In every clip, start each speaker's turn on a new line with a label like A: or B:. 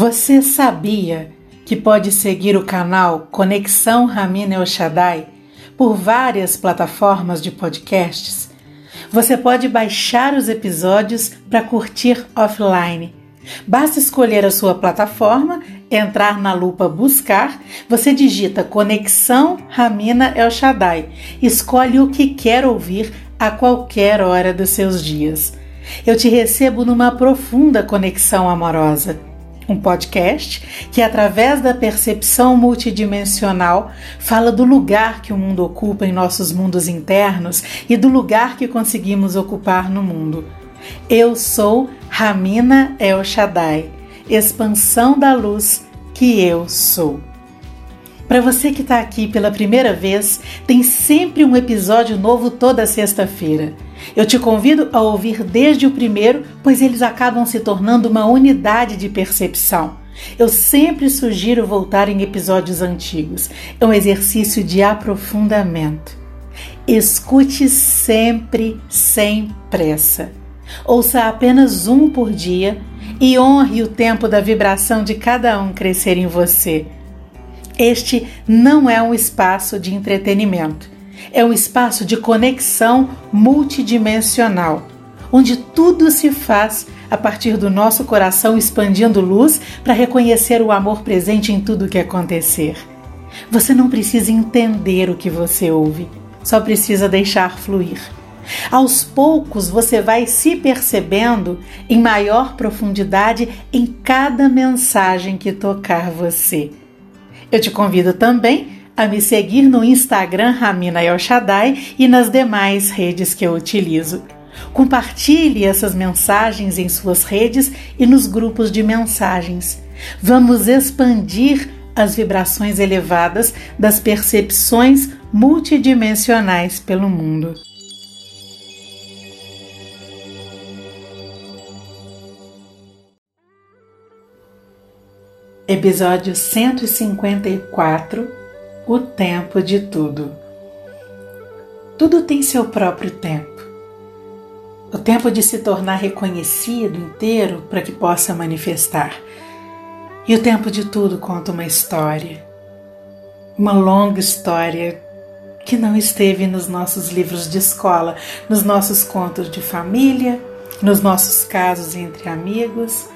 A: Você sabia que pode seguir o canal Conexão Ramina El Shaddai por várias plataformas de podcasts? Você pode baixar os episódios para curtir offline. Basta escolher a sua plataforma, entrar na lupa Buscar, você digita Conexão Ramina El Shaddai, escolhe o que quer ouvir a qualquer hora dos seus dias. Eu te recebo numa profunda conexão amorosa um podcast que, através da percepção multidimensional, fala do lugar que o mundo ocupa em nossos mundos internos e do lugar que conseguimos ocupar no mundo. Eu sou Ramina El Shaddai, expansão da luz que eu sou. Para você que está aqui pela primeira vez, tem sempre um episódio novo toda sexta-feira. Eu te convido a ouvir desde o primeiro, pois eles acabam se tornando uma unidade de percepção. Eu sempre sugiro voltar em episódios antigos. É um exercício de aprofundamento. Escute sempre sem pressa. Ouça apenas um por dia e honre o tempo da vibração de cada um crescer em você. Este não é um espaço de entretenimento é um espaço de conexão multidimensional, onde tudo se faz a partir do nosso coração expandindo luz para reconhecer o amor presente em tudo que acontecer. Você não precisa entender o que você ouve, só precisa deixar fluir. Aos poucos você vai se percebendo em maior profundidade em cada mensagem que tocar você. Eu te convido também a me seguir no Instagram Ramina El e nas demais redes que eu utilizo. Compartilhe essas mensagens em suas redes e nos grupos de mensagens. Vamos expandir as vibrações elevadas das percepções multidimensionais pelo mundo. Episódio 154 o tempo de tudo. Tudo tem seu próprio tempo. O tempo de se tornar reconhecido inteiro para que possa manifestar. E o tempo de tudo conta uma história. Uma longa história que não esteve nos nossos livros de escola, nos nossos contos de família, nos nossos casos entre amigos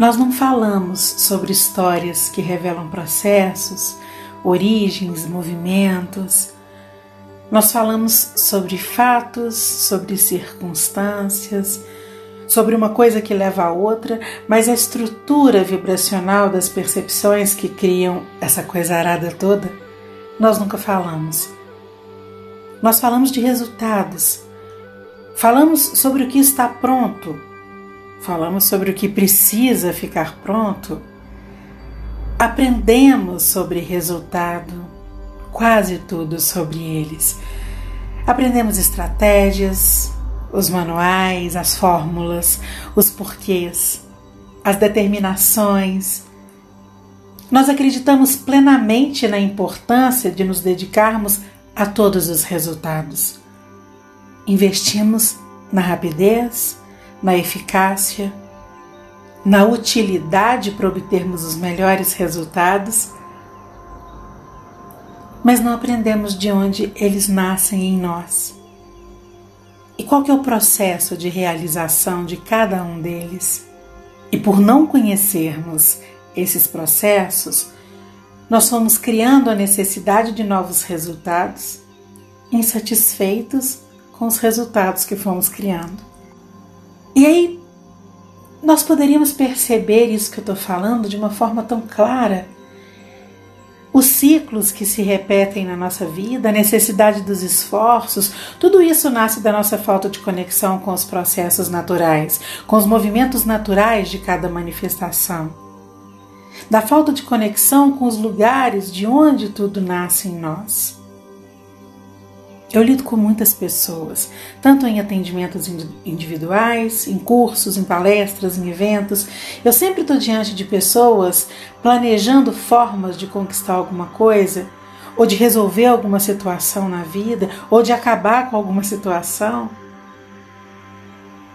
A: nós não falamos sobre histórias que revelam processos, origens, movimentos. Nós falamos sobre fatos, sobre circunstâncias, sobre uma coisa que leva a outra, mas a estrutura vibracional das percepções que criam essa coisa arada toda, nós nunca falamos. Nós falamos de resultados. Falamos sobre o que está pronto, falamos sobre o que precisa ficar pronto, aprendemos sobre resultado, quase tudo sobre eles. Aprendemos estratégias, os manuais, as fórmulas, os porquês, as determinações. Nós acreditamos plenamente na importância de nos dedicarmos a todos os resultados. Investimos na rapidez, na eficácia, na utilidade para obtermos os melhores resultados, mas não aprendemos de onde eles nascem em nós. E qual que é o processo de realização de cada um deles? E por não conhecermos esses processos, nós fomos criando a necessidade de novos resultados, insatisfeitos com os resultados que fomos criando. E aí, nós poderíamos perceber isso que eu estou falando de uma forma tão clara. Os ciclos que se repetem na nossa vida, a necessidade dos esforços, tudo isso nasce da nossa falta de conexão com os processos naturais, com os movimentos naturais de cada manifestação. Da falta de conexão com os lugares de onde tudo nasce em nós. Eu lido com muitas pessoas, tanto em atendimentos individuais, em cursos, em palestras, em eventos. Eu sempre estou diante de pessoas planejando formas de conquistar alguma coisa, ou de resolver alguma situação na vida, ou de acabar com alguma situação.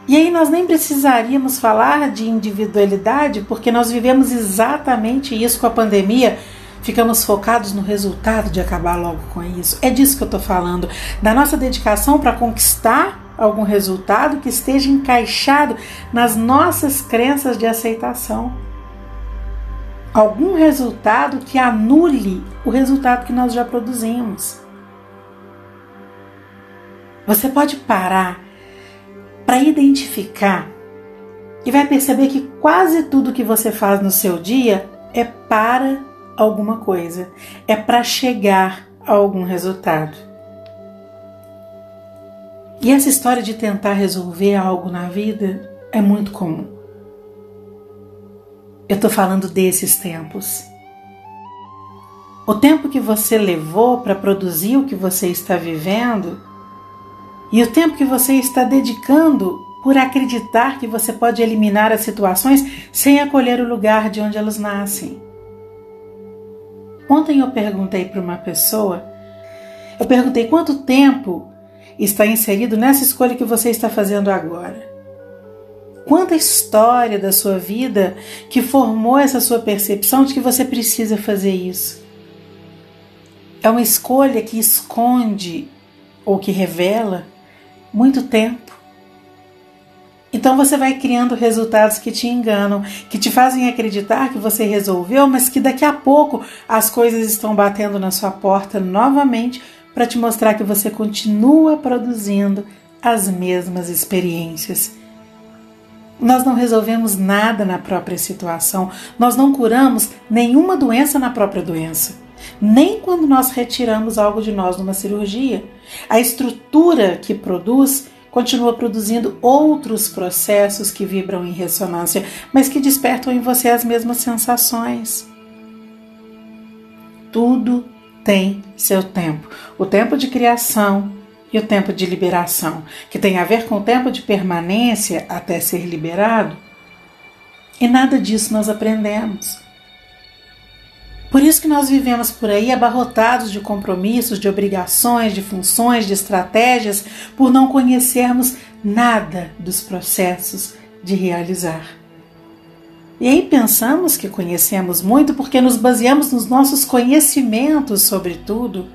A: E aí nós nem precisaríamos falar de individualidade, porque nós vivemos exatamente isso com a pandemia. Ficamos focados no resultado de acabar logo com isso. É disso que eu estou falando, da nossa dedicação para conquistar algum resultado que esteja encaixado nas nossas crenças de aceitação. Algum resultado que anule o resultado que nós já produzimos. Você pode parar para identificar e vai perceber que quase tudo que você faz no seu dia é para alguma coisa, é para chegar a algum resultado. E essa história de tentar resolver algo na vida é muito comum. Eu estou falando desses tempos. O tempo que você levou para produzir o que você está vivendo e o tempo que você está dedicando por acreditar que você pode eliminar as situações sem acolher o lugar de onde elas nascem. Ontem eu perguntei para uma pessoa, eu perguntei quanto tempo está inserido nessa escolha que você está fazendo agora. Quanta história da sua vida que formou essa sua percepção de que você precisa fazer isso. É uma escolha que esconde ou que revela muito tempo. Então você vai criando resultados que te enganam, que te fazem acreditar que você resolveu, mas que daqui a pouco as coisas estão batendo na sua porta novamente para te mostrar que você continua produzindo as mesmas experiências. Nós não resolvemos nada na própria situação, nós não curamos nenhuma doença na própria doença nem quando nós retiramos algo de nós numa cirurgia. A estrutura que produz continua produzindo outros processos que vibram em ressonância, mas que despertam em você as mesmas sensações. Tudo tem seu tempo. O tempo de criação e o tempo de liberação, que tem a ver com o tempo de permanência até ser liberado. E nada disso nós aprendemos. Por isso que nós vivemos por aí abarrotados de compromissos, de obrigações, de funções, de estratégias, por não conhecermos nada dos processos de realizar. E aí pensamos que conhecemos muito porque nos baseamos nos nossos conhecimentos sobre tudo.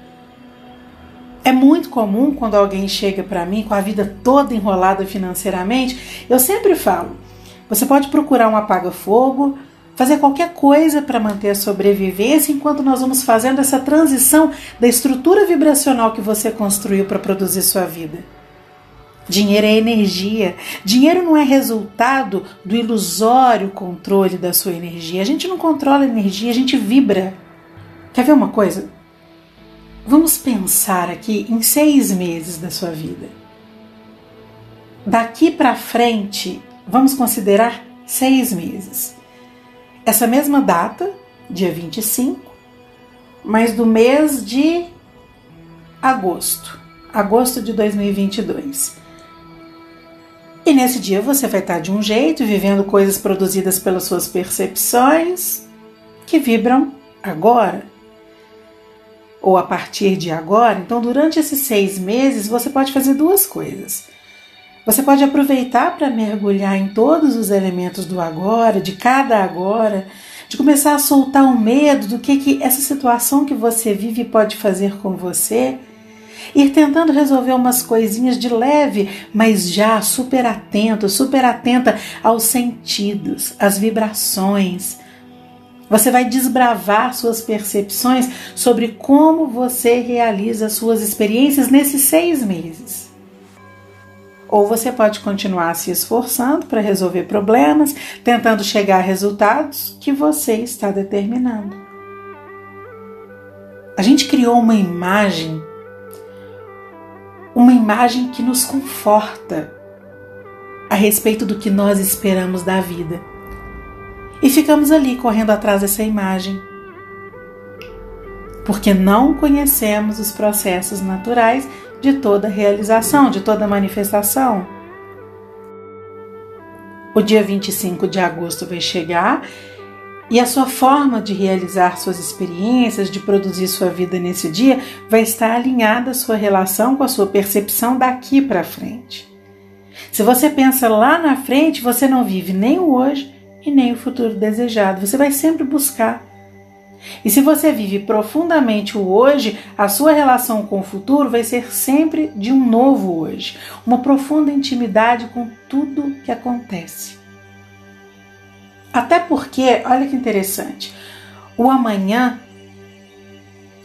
A: É muito comum quando alguém chega para mim com a vida toda enrolada financeiramente, eu sempre falo: você pode procurar um apaga-fogo, fazer qualquer coisa para manter a sobrevivência enquanto nós vamos fazendo essa transição da estrutura vibracional que você construiu para produzir sua vida. Dinheiro é energia. Dinheiro não é resultado do ilusório controle da sua energia. A gente não controla a energia, a gente vibra. Quer ver uma coisa? Vamos pensar aqui em seis meses da sua vida. Daqui para frente, vamos considerar seis meses essa mesma data, dia 25, mas do mês de agosto, agosto de 2022. E nesse dia você vai estar de um jeito, vivendo coisas produzidas pelas suas percepções que vibram agora ou a partir de agora. Então, durante esses seis meses, você pode fazer duas coisas. Você pode aproveitar para mergulhar em todos os elementos do agora, de cada agora, de começar a soltar o medo do que, que essa situação que você vive pode fazer com você. Ir tentando resolver umas coisinhas de leve, mas já super atento, super atenta aos sentidos, às vibrações. Você vai desbravar suas percepções sobre como você realiza suas experiências nesses seis meses. Ou você pode continuar se esforçando para resolver problemas, tentando chegar a resultados que você está determinando. A gente criou uma imagem, uma imagem que nos conforta a respeito do que nós esperamos da vida. E ficamos ali correndo atrás dessa imagem. Porque não conhecemos os processos naturais de toda realização, de toda manifestação. O dia 25 de agosto vai chegar e a sua forma de realizar suas experiências, de produzir sua vida nesse dia, vai estar alinhada à sua relação com a sua percepção daqui para frente. Se você pensa lá na frente, você não vive nem o hoje e nem o futuro desejado. Você vai sempre buscar. E se você vive profundamente o hoje, a sua relação com o futuro vai ser sempre de um novo hoje, uma profunda intimidade com tudo que acontece. Até porque, olha que interessante, o amanhã,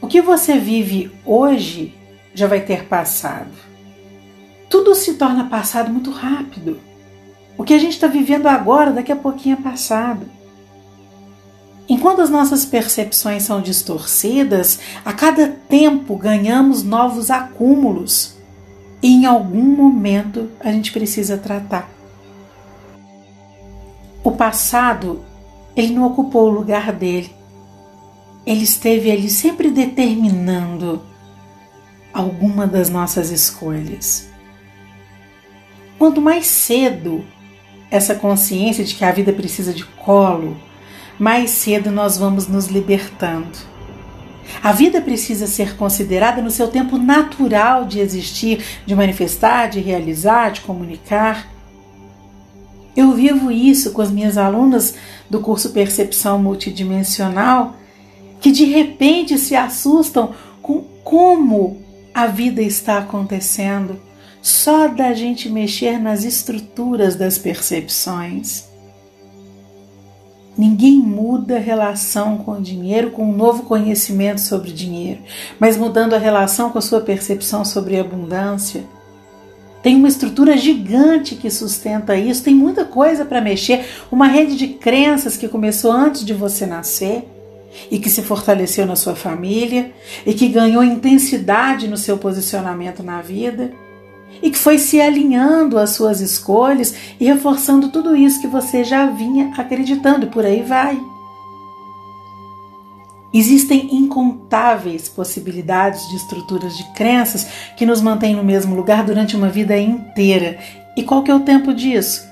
A: o que você vive hoje já vai ter passado. Tudo se torna passado muito rápido. O que a gente está vivendo agora, daqui a pouquinho é passado. Enquanto as nossas percepções são distorcidas, a cada tempo ganhamos novos acúmulos e em algum momento a gente precisa tratar. O passado, ele não ocupou o lugar dele. Ele esteve ali sempre determinando alguma das nossas escolhas. Quanto mais cedo essa consciência de que a vida precisa de colo, mais cedo nós vamos nos libertando. A vida precisa ser considerada no seu tempo natural de existir, de manifestar, de realizar, de comunicar. Eu vivo isso com as minhas alunas do curso Percepção Multidimensional, que de repente se assustam com como a vida está acontecendo só da gente mexer nas estruturas das percepções. Ninguém muda a relação com o dinheiro com um novo conhecimento sobre dinheiro, mas mudando a relação com a sua percepção sobre abundância. Tem uma estrutura gigante que sustenta isso, tem muita coisa para mexer, uma rede de crenças que começou antes de você nascer e que se fortaleceu na sua família e que ganhou intensidade no seu posicionamento na vida e que foi se alinhando às suas escolhas e reforçando tudo isso que você já vinha acreditando, por aí vai. Existem incontáveis possibilidades de estruturas de crenças que nos mantêm no mesmo lugar durante uma vida inteira. E qual que é o tempo disso?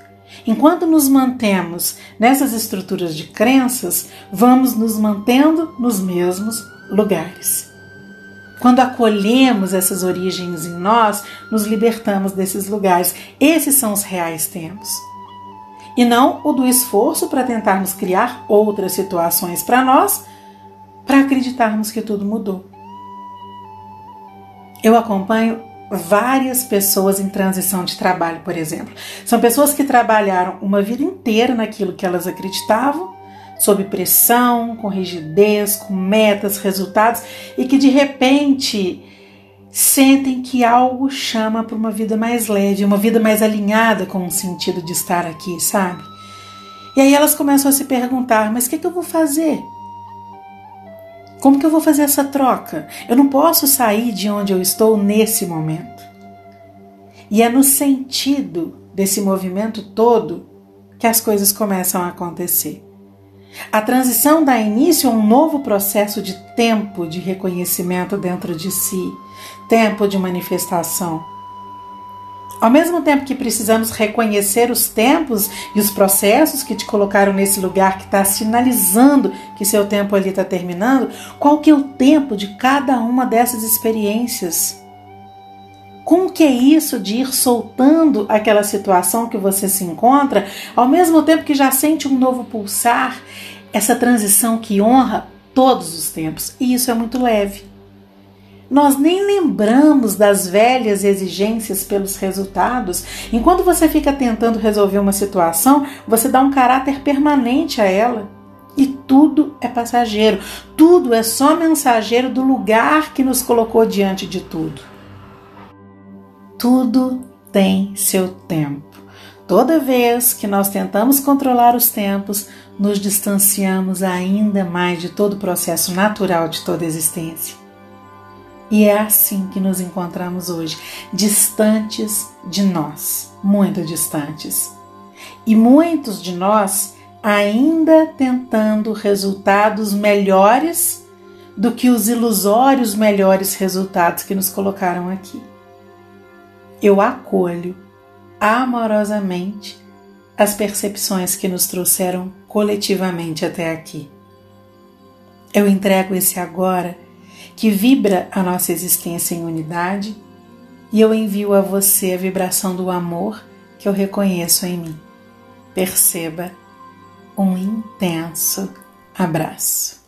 A: Enquanto nos mantemos nessas estruturas de crenças, vamos nos mantendo nos mesmos lugares. Quando acolhemos essas origens em nós, nos libertamos desses lugares. Esses são os reais tempos. E não o do esforço para tentarmos criar outras situações para nós, para acreditarmos que tudo mudou. Eu acompanho várias pessoas em transição de trabalho, por exemplo. São pessoas que trabalharam uma vida inteira naquilo que elas acreditavam sob pressão, com rigidez, com metas, resultados e que de repente sentem que algo chama para uma vida mais leve, uma vida mais alinhada com o sentido de estar aqui, sabe? E aí elas começam a se perguntar: mas o que, que eu vou fazer? Como que eu vou fazer essa troca? Eu não posso sair de onde eu estou nesse momento. E é no sentido desse movimento todo que as coisas começam a acontecer. A transição dá início a um novo processo de tempo de reconhecimento dentro de si, tempo de manifestação. Ao mesmo tempo que precisamos reconhecer os tempos e os processos que te colocaram nesse lugar que está sinalizando que seu tempo ali está terminando, qual que é o tempo de cada uma dessas experiências? Como que é isso de ir soltando aquela situação que você se encontra, ao mesmo tempo que já sente um novo pulsar, essa transição que honra todos os tempos, e isso é muito leve. Nós nem lembramos das velhas exigências pelos resultados. Enquanto você fica tentando resolver uma situação, você dá um caráter permanente a ela. E tudo é passageiro, tudo é só mensageiro do lugar que nos colocou diante de tudo. Tudo tem seu tempo. Toda vez que nós tentamos controlar os tempos, nos distanciamos ainda mais de todo o processo natural de toda existência. E é assim que nos encontramos hoje, distantes de nós, muito distantes. E muitos de nós ainda tentando resultados melhores do que os ilusórios melhores resultados que nos colocaram aqui eu acolho amorosamente as percepções que nos trouxeram coletivamente até aqui. Eu entrego esse agora que vibra a nossa existência em unidade e eu envio a você a vibração do amor que eu reconheço em mim. Perceba um intenso abraço.